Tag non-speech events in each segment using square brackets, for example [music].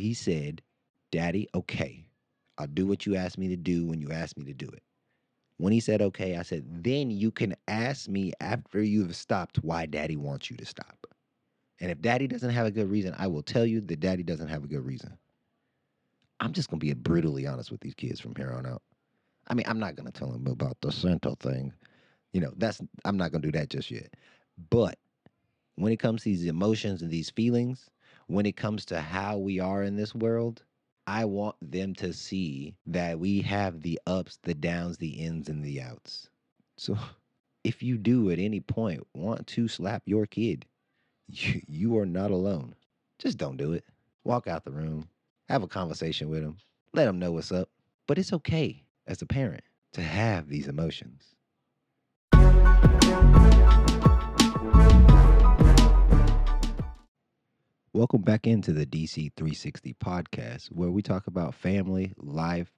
he said, Daddy, okay, I'll do what you asked me to do when you asked me to do it. When he said okay, I said, then you can ask me after you've stopped why daddy wants you to stop. And if daddy doesn't have a good reason, I will tell you that daddy doesn't have a good reason. I'm just gonna be brutally honest with these kids from here on out. I mean, I'm not gonna tell them about the Santa thing. You know, that's I'm not gonna do that just yet. But when it comes to these emotions and these feelings, when it comes to how we are in this world, I want them to see that we have the ups, the downs, the ins, and the outs. So [laughs] if you do at any point want to slap your kid, [laughs] you, you are not alone. Just don't do it. Walk out the room, have a conversation with them, let them know what's up. But it's okay as a parent to have these emotions. Welcome back into the DC 360 podcast, where we talk about family, life,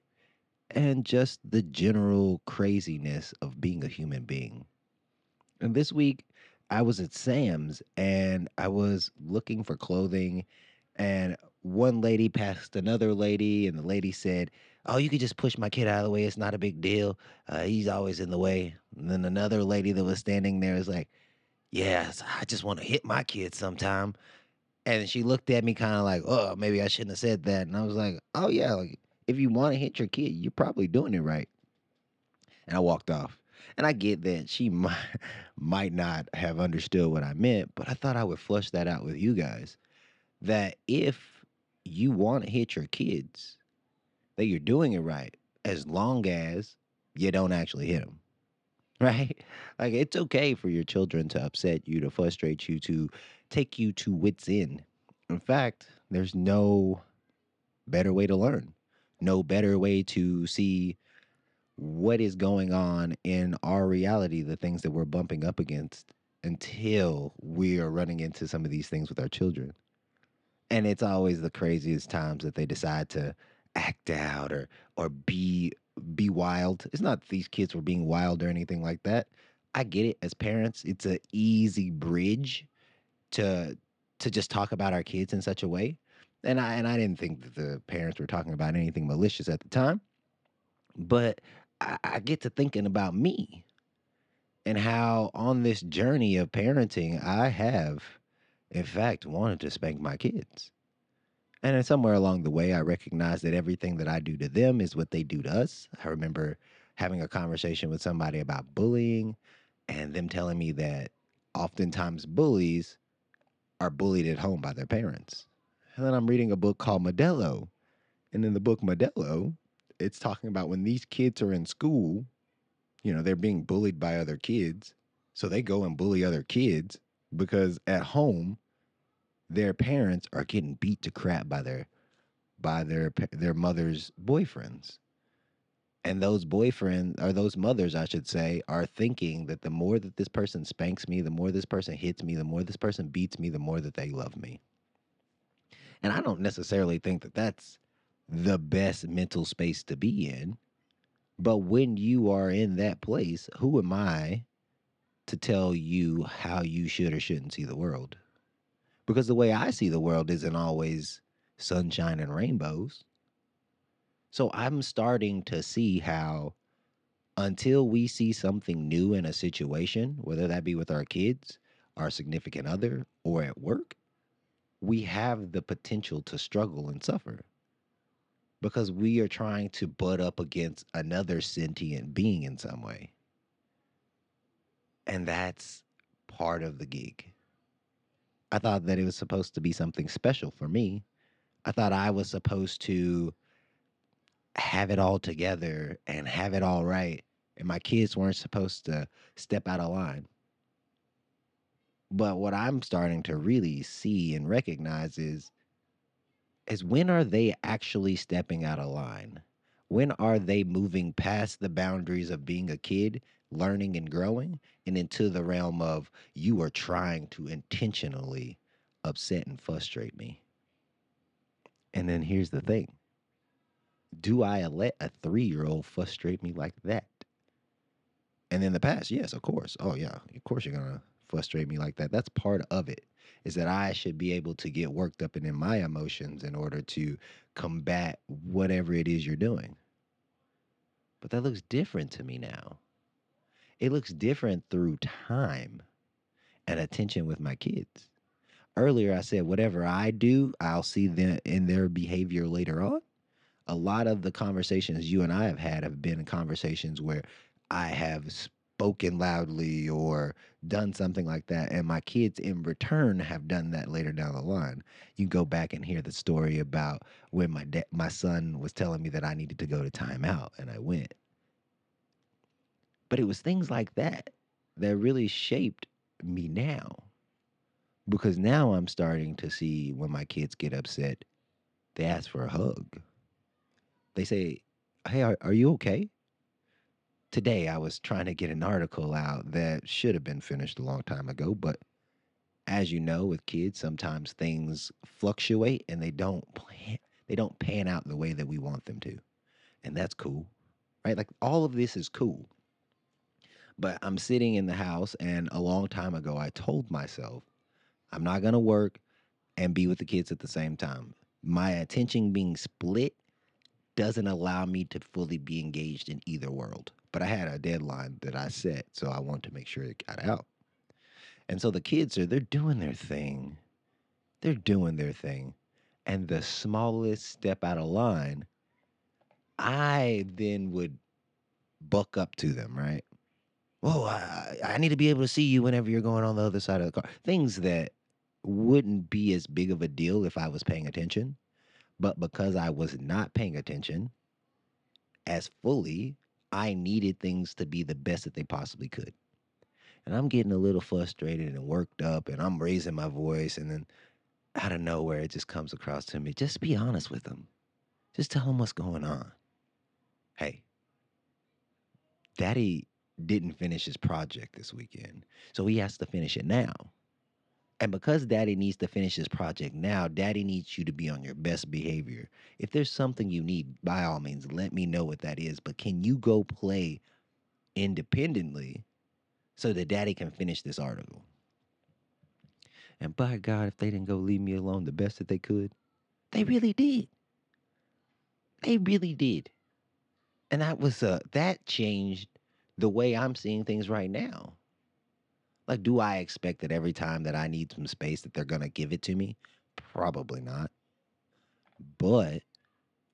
and just the general craziness of being a human being. And this week, I was at Sam's and I was looking for clothing, and one lady passed another lady, and the lady said, Oh, you could just push my kid out of the way. It's not a big deal. Uh, he's always in the way. And then another lady that was standing there was like, Yes, I just want to hit my kid sometime. And she looked at me kind of like, oh, maybe I shouldn't have said that. And I was like, oh, yeah, like, if you want to hit your kid, you're probably doing it right. And I walked off. And I get that she [laughs] might, might not have understood what I meant, but I thought I would flush that out with you guys. That if you want to hit your kids, that you're doing it right, as long as you don't actually hit them. [laughs] Right? Like, it's okay for your children to upset you, to frustrate you, to take you to wits end. In fact, there's no better way to learn, no better way to see what is going on in our reality, the things that we're bumping up against until we are running into some of these things with our children. And it's always the craziest times that they decide to act out or or be be wild. It's not these kids were being wild or anything like that. I get it as parents. It's an easy bridge to to just talk about our kids in such a way. And I and I didn't think that the parents were talking about anything malicious at the time. But I, I get to thinking about me and how on this journey of parenting, I have, in fact, wanted to spank my kids. And then somewhere along the way, I recognize that everything that I do to them is what they do to us. I remember having a conversation with somebody about bullying and them telling me that oftentimes bullies are bullied at home by their parents. And then I'm reading a book called Modelo. And in the book Modelo, it's talking about when these kids are in school, you know, they're being bullied by other kids. So they go and bully other kids because at home, their parents are getting beat to crap by their by their their mother's boyfriends. And those boyfriends or those mothers, I should say, are thinking that the more that this person spanks me, the more this person hits me, the more this person beats me, the more that they love me. And I don't necessarily think that that's the best mental space to be in. But when you are in that place, who am I to tell you how you should or shouldn't see the world? Because the way I see the world isn't always sunshine and rainbows. So I'm starting to see how until we see something new in a situation, whether that be with our kids, our significant other, or at work, we have the potential to struggle and suffer because we are trying to butt up against another sentient being in some way. And that's part of the gig. I thought that it was supposed to be something special for me. I thought I was supposed to have it all together and have it all right. And my kids weren't supposed to step out of line. But what I'm starting to really see and recognize is is when are they actually stepping out of line? When are they moving past the boundaries of being a kid, learning and growing, and into the realm of you are trying to intentionally upset and frustrate me? And then here's the thing do I let a three year old frustrate me like that? And in the past, yes, of course. Oh, yeah, of course you're going to frustrate me like that. That's part of it. Is that I should be able to get worked up and in my emotions in order to combat whatever it is you're doing. But that looks different to me now. It looks different through time and attention with my kids. Earlier, I said, whatever I do, I'll see them in their behavior later on. A lot of the conversations you and I have had have been conversations where I have spoken loudly or done something like that, and my kids in return have done that later down the line. You go back and hear the story about when my my son was telling me that I needed to go to timeout, and I went. But it was things like that that really shaped me now. Because now I'm starting to see when my kids get upset, they ask for a hug. They say, Hey, are, are you okay? Today I was trying to get an article out that should have been finished a long time ago, but as you know, with kids, sometimes things fluctuate and they don't plan, they don't pan out the way that we want them to. And that's cool. Right? Like all of this is cool. But I'm sitting in the house, and a long time ago, I told myself, I'm not going to work and be with the kids at the same time. My attention being split doesn't allow me to fully be engaged in either world. But I had a deadline that I set, so I wanted to make sure it got out. And so the kids are, they're doing their thing. They're doing their thing. And the smallest step out of line, I then would buck up to them, right? Whoa, I, I need to be able to see you whenever you're going on the other side of the car. Things that wouldn't be as big of a deal if I was paying attention. But because I was not paying attention as fully, I needed things to be the best that they possibly could. And I'm getting a little frustrated and worked up, and I'm raising my voice. And then out of nowhere, it just comes across to me just be honest with them, just tell them what's going on. Hey, daddy didn't finish his project this weekend. So he has to finish it now. And because daddy needs to finish his project now, daddy needs you to be on your best behavior. If there's something you need, by all means, let me know what that is. But can you go play independently so that daddy can finish this article? And by God, if they didn't go leave me alone the best that they could, they really did. They really did. And that was uh that changed the way I'm seeing things right now. Like, do I expect that every time that I need some space that they're to give it to me? Probably not. But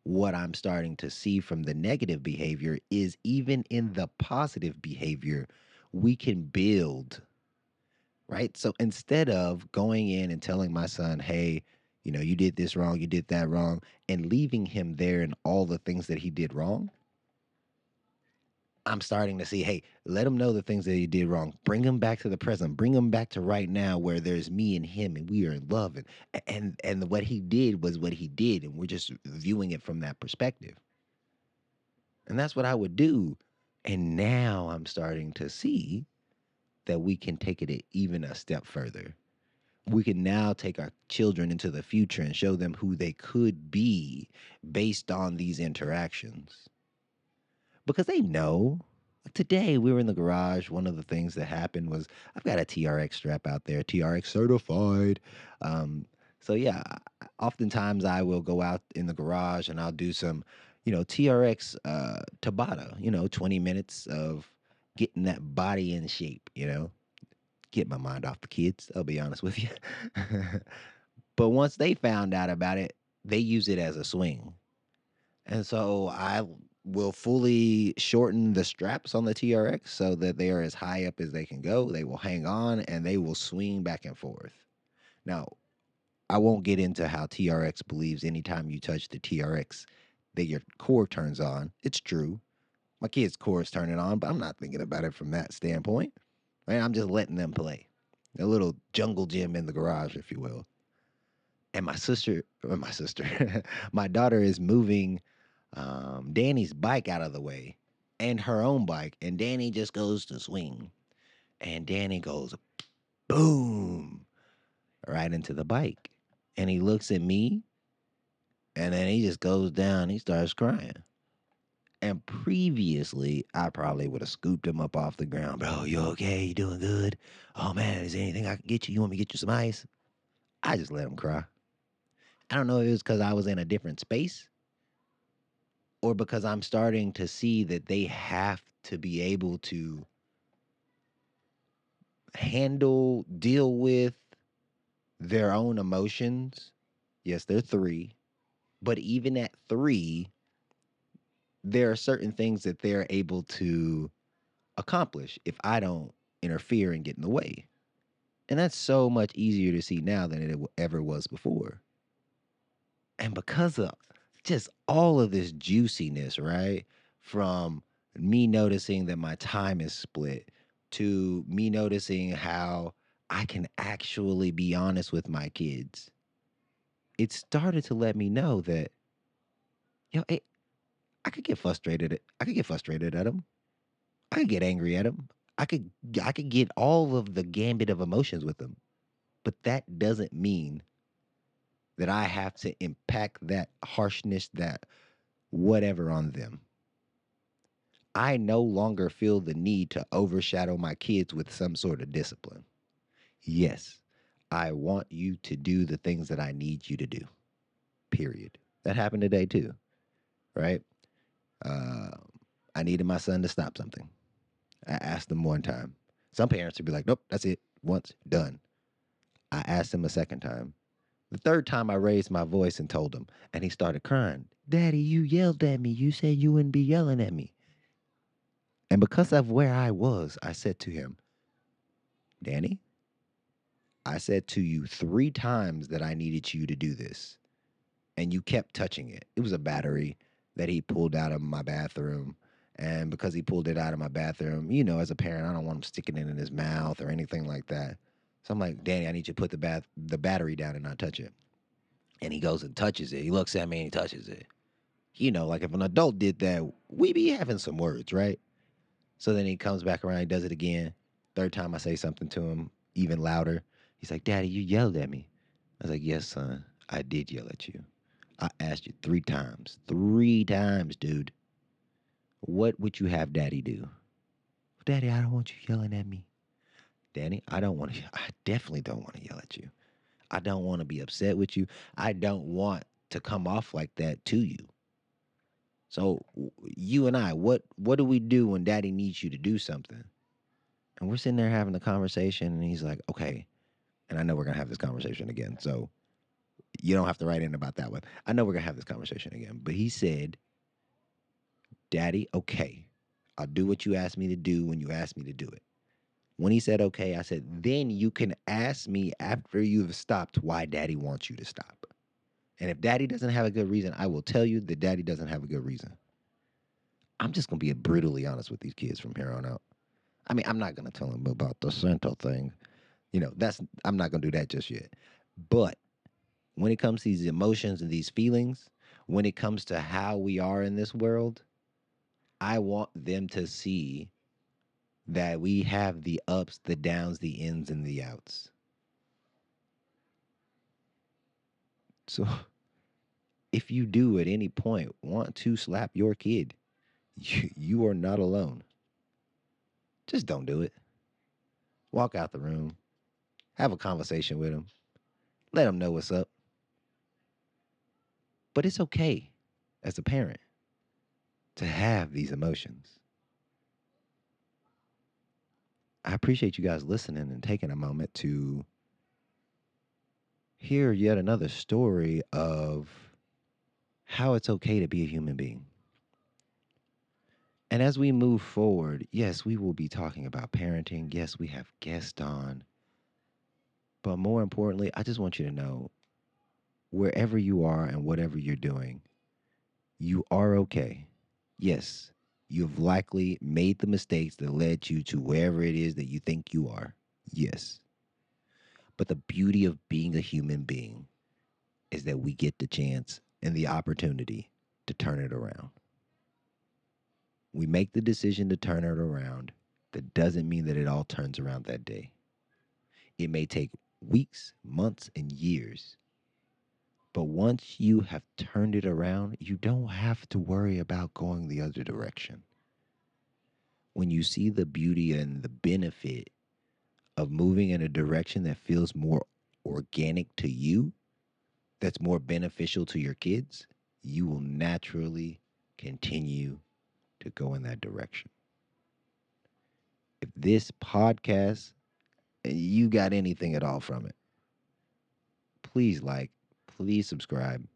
what I'm starting to see from the negative behavior is even in the positive behavior, we can build, right? So instead of going in and telling my son, hey, you know, you did this wrong, you did that wrong, and leaving him there and all the things that he did wrong, I'm starting to see, hey, let him know the things that he did wrong. Bring him back to the present. Bring him back to right now where there's me and him and we are in love. And and and what he did was what he did. And we're just viewing it from that perspective. And that's what I would do. And now I'm starting to see that we can take it even a step further. We can now take our children into the future and show them who they could be based on these interactions because they know. Today, we were in the garage. One of the things that happened was I've got a TRX strap out there, TRX certified. Um, so yeah, oftentimes I will go out in the garage and I'll do some, you know, TRX uh, Tabata. You know, twenty minutes of getting that body in shape. You know, get my mind off the kids. I'll be honest with you. [laughs] but once they found out about it, they use it as a swing. And so I will fully shorten the straps on the TRX so that they are as high up as they can go. They will hang on and they will swing back and forth. Now, I won't get into how TRX believes anytime you touch the TRX that your core turns on. It's true. My kid's core is turning on, but I'm not thinking about it from that standpoint. Right? I'm just letting them play. A little jungle gym in the garage, if you will. And my sister, my sister, [laughs] my daughter is moving um, Danny's bike out of the way and her own bike, and Danny just goes to swing. And Danny goes boom right into the bike. And he looks at me and then he just goes down. He starts crying. And previously, I probably would have scooped him up off the ground. Bro, you okay? You doing good? Oh man, is there anything I can get you? You want me to get you some ice? I just let him cry. I don't know if it was because I was in a different space or because I'm starting to see that they have to be able to handle, deal with their own emotions. Yes, they're three. But even at three, there are certain things that they're able to accomplish if I don't interfere and get in the way. And that's so much easier to see now than it ever was before. And because of just all of this juiciness, right? From me noticing that my time is split to me noticing how I can actually be honest with my kids. It started to let me know that, you know, it, I could get frustrated. I could get frustrated at them. I could get angry at them. I could I could get all of the gambit of emotions with them. But that doesn't mean that I have to impact that harshness, that whatever on them. I no longer feel the need to overshadow my kids with some sort of discipline. Yes, I want you to do the things that I need you to do. Period. That happened today too, right? Uh, I needed my son to stop something. I asked him one time. Some parents would be like, nope, that's it. Once, done. I asked him a second time. The third time I raised my voice and told him, and he started crying. Daddy, you yelled at me. You said you wouldn't be yelling at me. And because of where I was, I said to him, Danny, I said to you three times that I needed you to do this, and you kept touching it. It was a battery that he pulled out of my bathroom. And because he pulled it out of my bathroom, you know, as a parent, I don't want him sticking it in his mouth or anything like that. So I'm like, Danny, I need you to put the bath the battery down and not touch it. And he goes and touches it. He looks at me and he touches it. You know, like if an adult did that, we be having some words, right? So then he comes back around, he does it again. Third time I say something to him, even louder. He's like, Daddy, you yelled at me. I was like, Yes, son, I did yell at you. I asked you three times. Three times, dude. What would you have daddy do? Daddy, I don't want you yelling at me. Danny, I don't want to, [laughs] I definitely don't want to yell at you. I don't want to be upset with you. I don't want to come off like that to you. So you and I, what what do we do when daddy needs you to do something? And we're sitting there having a conversation and he's like, "Okay." And I know we're going to have this conversation again. So you don't have to write in about that one. I know we're going to have this conversation again. But he said, Daddy, okay, I'll do what you asked me to do when you asked me to do it. When he said okay, I said, then you can ask me after you've stopped why daddy wants you to stop. And if daddy doesn't have a good reason, I will tell you that daddy doesn't have a good reason. I'm just going to be brutally honest with these kids from here on out. I mean, I'm not going to tell them about the Santa thing. You know, that's, I'm not going to do that just yet. But when it comes to these emotions and these feelings, when it comes to how we are in this world, I want them to see that we have the ups, the downs, the ins, and the outs. So [laughs] if you do at any point want to slap your kid, you, you are not alone. Just don't do it. Walk out the room, have a conversation with them, let them know what's up. But it's okay as a parent to have these emotions. I appreciate you guys listening and taking a moment to hear yet another story of how it's okay to be a human being. And as we move forward, yes, we will be talking about parenting. Yes, we have guests on. But more importantly, I just want you to know wherever you are and whatever you're doing, you are okay. Yes, You've likely made the mistakes that led you to wherever it is that you think you are. Yes. But the beauty of being a human being is that we get the chance and the opportunity to turn it around. We make the decision to turn it around. That doesn't mean that it all turns around that day. It may take weeks, months, and years. But once you have turned it around, you don't have to worry about going the other direction. When you see the beauty and the benefit of moving in a direction that feels more organic to you, that's more beneficial to your kids, you will naturally continue to go in that direction. If this podcast, eh, you got anything at all from it, please like, please subscribe.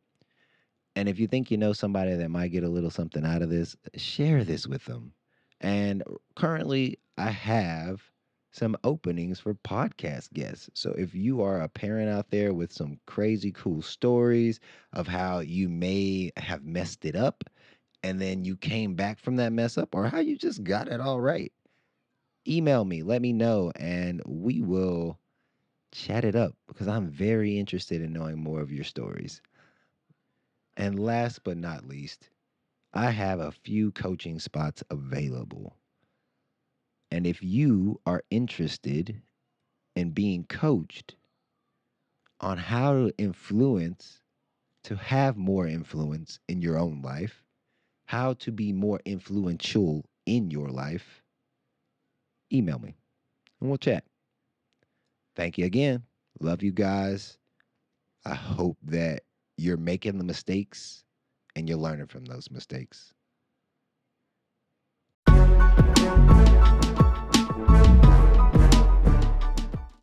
And if you think you know somebody that might get a little something out of this, share this with them. And currently, I have some openings for podcast guests. So if you are a parent out there with some crazy cool stories of how you may have messed it up and then you came back from that mess up or how you just got it all right, email me, let me know, and we will chat it up because I'm very interested in knowing more of your stories. And last but not least, I have a few coaching spots available. And if you are interested in being coached on how to influence, to have more influence in your own life, how to be more influential in your life, email me and we'll chat thank you again. Love you guys. I hope that you're making the mistakes and you're learning from those mistakes.